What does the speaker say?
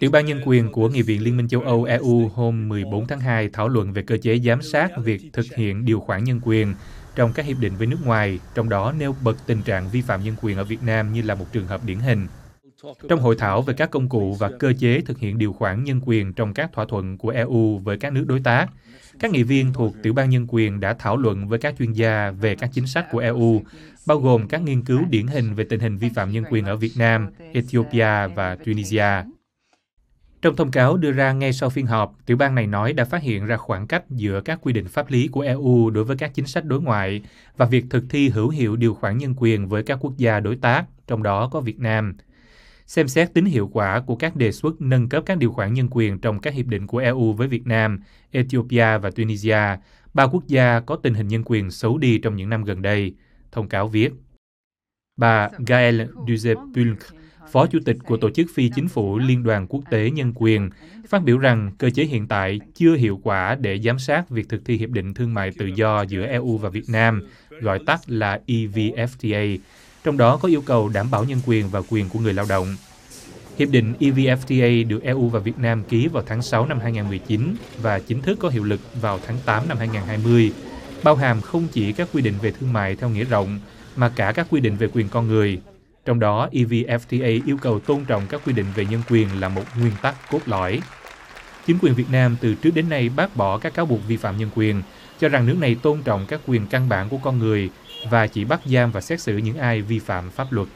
Tiểu ban nhân quyền của Nghị viện Liên minh châu Âu EU hôm 14 tháng 2 thảo luận về cơ chế giám sát việc thực hiện điều khoản nhân quyền trong các hiệp định với nước ngoài, trong đó nêu bật tình trạng vi phạm nhân quyền ở Việt Nam như là một trường hợp điển hình. Trong hội thảo về các công cụ và cơ chế thực hiện điều khoản nhân quyền trong các thỏa thuận của EU với các nước đối tác, các nghị viên thuộc tiểu ban nhân quyền đã thảo luận với các chuyên gia về các chính sách của EU, bao gồm các nghiên cứu điển hình về tình hình vi phạm nhân quyền ở Việt Nam, Ethiopia và Tunisia. Trong thông cáo đưa ra ngay sau phiên họp, tiểu ban này nói đã phát hiện ra khoảng cách giữa các quy định pháp lý của EU đối với các chính sách đối ngoại và việc thực thi hữu hiệu điều khoản nhân quyền với các quốc gia đối tác, trong đó có Việt Nam. Xem xét tính hiệu quả của các đề xuất nâng cấp các điều khoản nhân quyền trong các hiệp định của EU với Việt Nam, Ethiopia và Tunisia, ba quốc gia có tình hình nhân quyền xấu đi trong những năm gần đây, thông cáo viết. Bà Gaëlle Duzepulk, Phó Chủ tịch của Tổ chức Phi Chính phủ Liên đoàn Quốc tế Nhân quyền, phát biểu rằng cơ chế hiện tại chưa hiệu quả để giám sát việc thực thi Hiệp định Thương mại Tự do giữa EU và Việt Nam, gọi tắt là EVFTA, trong đó có yêu cầu đảm bảo nhân quyền và quyền của người lao động. Hiệp định EVFTA được EU và Việt Nam ký vào tháng 6 năm 2019 và chính thức có hiệu lực vào tháng 8 năm 2020, bao hàm không chỉ các quy định về thương mại theo nghĩa rộng, mà cả các quy định về quyền con người, trong đó, EVFTA yêu cầu tôn trọng các quy định về nhân quyền là một nguyên tắc cốt lõi. Chính quyền Việt Nam từ trước đến nay bác bỏ các cáo buộc vi phạm nhân quyền, cho rằng nước này tôn trọng các quyền căn bản của con người và chỉ bắt giam và xét xử những ai vi phạm pháp luật.